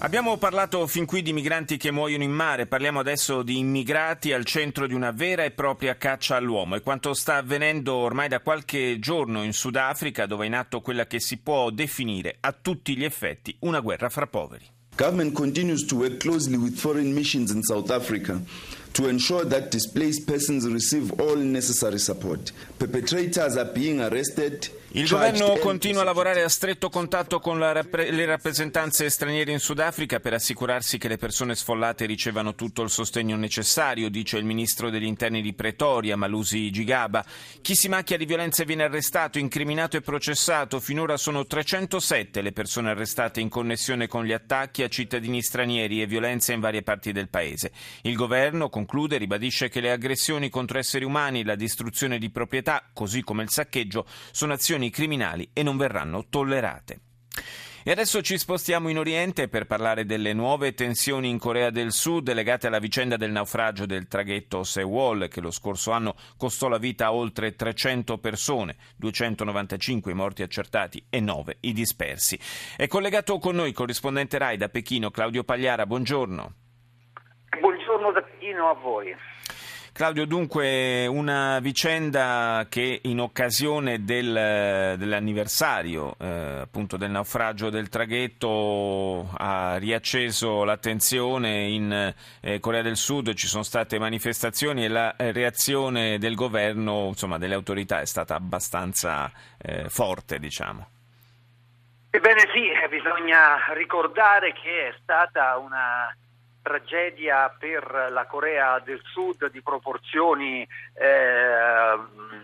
Abbiamo parlato fin qui di migranti che muoiono in mare, parliamo adesso di immigrati al centro di una vera e propria caccia all'uomo. E quanto sta avvenendo ormai da qualche giorno in Sudafrica dove è in atto quella che si può definire a tutti gli effetti una guerra fra poveri. Government continues to work closely with foreign missions in South Africa to ensure that displaced persons receive all necessary support. Perpetrators are being arrested il governo continua a lavorare a stretto contatto con rappre- le rappresentanze straniere in Sudafrica per assicurarsi che le persone sfollate ricevano tutto il sostegno necessario, dice il ministro degli interni di Pretoria, Malusi Gigaba. Chi si macchia di violenze viene arrestato, incriminato e processato. Finora sono 307 le persone arrestate in connessione con gli attacchi a cittadini stranieri e violenze in varie parti del paese. Il governo, conclude, ribadisce che le aggressioni contro esseri umani, la distruzione di proprietà, così come il saccheggio, sono azioni criminali e non verranno tollerate. E adesso ci spostiamo in Oriente per parlare delle nuove tensioni in Corea del Sud legate alla vicenda del naufragio del traghetto Sewol che lo scorso anno costò la vita a oltre 300 persone, 295 i morti accertati e 9 i dispersi. È collegato con noi il corrispondente RAI da Pechino, Claudio Pagliara, buongiorno. Da Pechino a voi. Claudio, dunque una vicenda che in occasione del, dell'anniversario eh, appunto del naufragio del traghetto ha riacceso l'attenzione in eh, Corea del Sud, ci sono state manifestazioni e la reazione del governo, insomma delle autorità è stata abbastanza eh, forte diciamo. Ebbene sì, bisogna ricordare che è stata una tragedia per la Corea del Sud di proporzioni eh,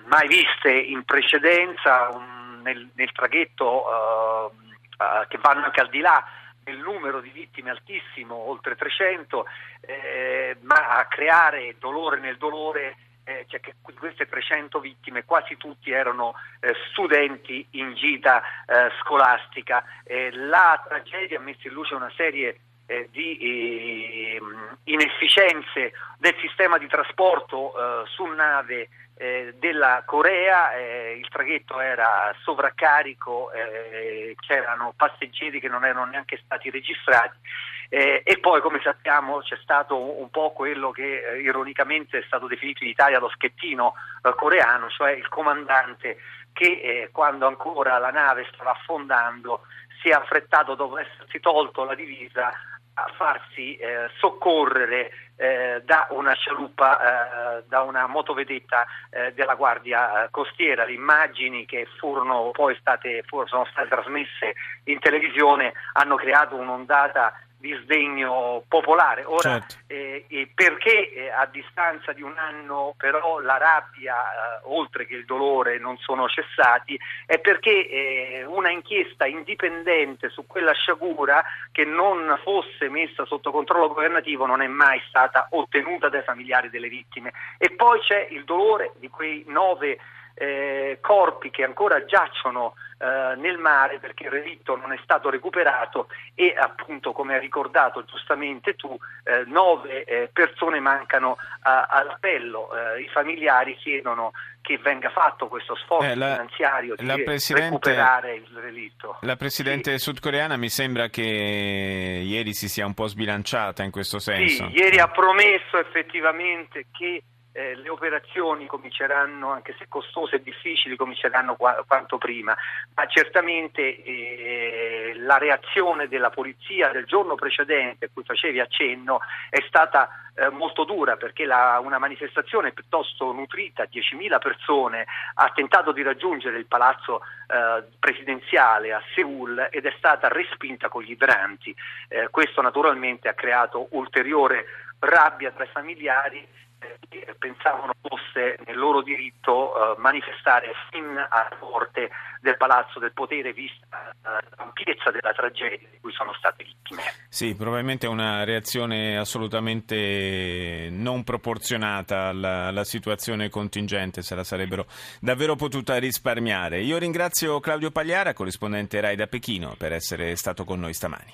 mai viste in precedenza, un, nel, nel, traghetto eh, che vanno anche al di là del numero di vittime altissimo, oltre 300, eh, ma a creare dolore nel dolore eh, cioè che queste 300 vittime quasi tutti erano eh, studenti in gita eh, scolastica. la tragedia ha messo in luce una serie eh, di eh, inefficienze del sistema di trasporto eh, su nave eh, della Corea, eh, il traghetto era sovraccarico, eh, c'erano passeggeri che non erano neanche stati registrati. E poi come sappiamo c'è stato un po' quello che ironicamente è stato definito in Italia lo schettino coreano, cioè il comandante che quando ancora la nave stava affondando si è affrettato dopo essersi tolto la divisa a farsi eh, soccorrere eh, da una scialuppa, eh, da una motovedetta eh, della Guardia Costiera. Le immagini che furono poi state, furono, state trasmesse in televisione hanno creato un'ondata di sdegno popolare. Ora, certo. eh, eh, perché eh, a distanza di un anno però la rabbia, eh, oltre che il dolore, non sono cessati, è perché eh, una inchiesta indipendente su quella sciagura che non fosse messa sotto controllo governativo non è mai stata ottenuta dai familiari delle vittime. E poi c'è il dolore di quei nove eh, corpi che ancora giacciono eh, nel mare perché il relitto non è stato recuperato e appunto come hai ricordato giustamente tu eh, nove eh, persone mancano all'appello eh, i familiari chiedono che venga fatto questo sforzo eh, la, finanziario di recuperare il relitto. La Presidente sì. sudcoreana mi sembra che ieri si sia un po' sbilanciata in questo senso. Sì, ieri ha promesso effettivamente che eh, le operazioni cominceranno, anche se costose e difficili, cominceranno qua, quanto prima, ma certamente eh, la reazione della polizia del giorno precedente a cui facevi accenno è stata eh, molto dura perché la, una manifestazione piuttosto nutrita, 10.000 persone, ha tentato di raggiungere il palazzo eh, presidenziale a Seoul ed è stata respinta con gli idranti. Eh, questo naturalmente ha creato ulteriore rabbia tra i familiari che pensavano fosse nel loro diritto eh, manifestare fin alla porte del Palazzo del Potere vista eh, l'ampiezza della tragedia di cui sono state vittime. Sì, probabilmente è una reazione assolutamente non proporzionata alla, alla situazione contingente, se la sarebbero davvero potuta risparmiare. Io ringrazio Claudio Pagliara, corrispondente RAI da Pechino, per essere stato con noi stamani.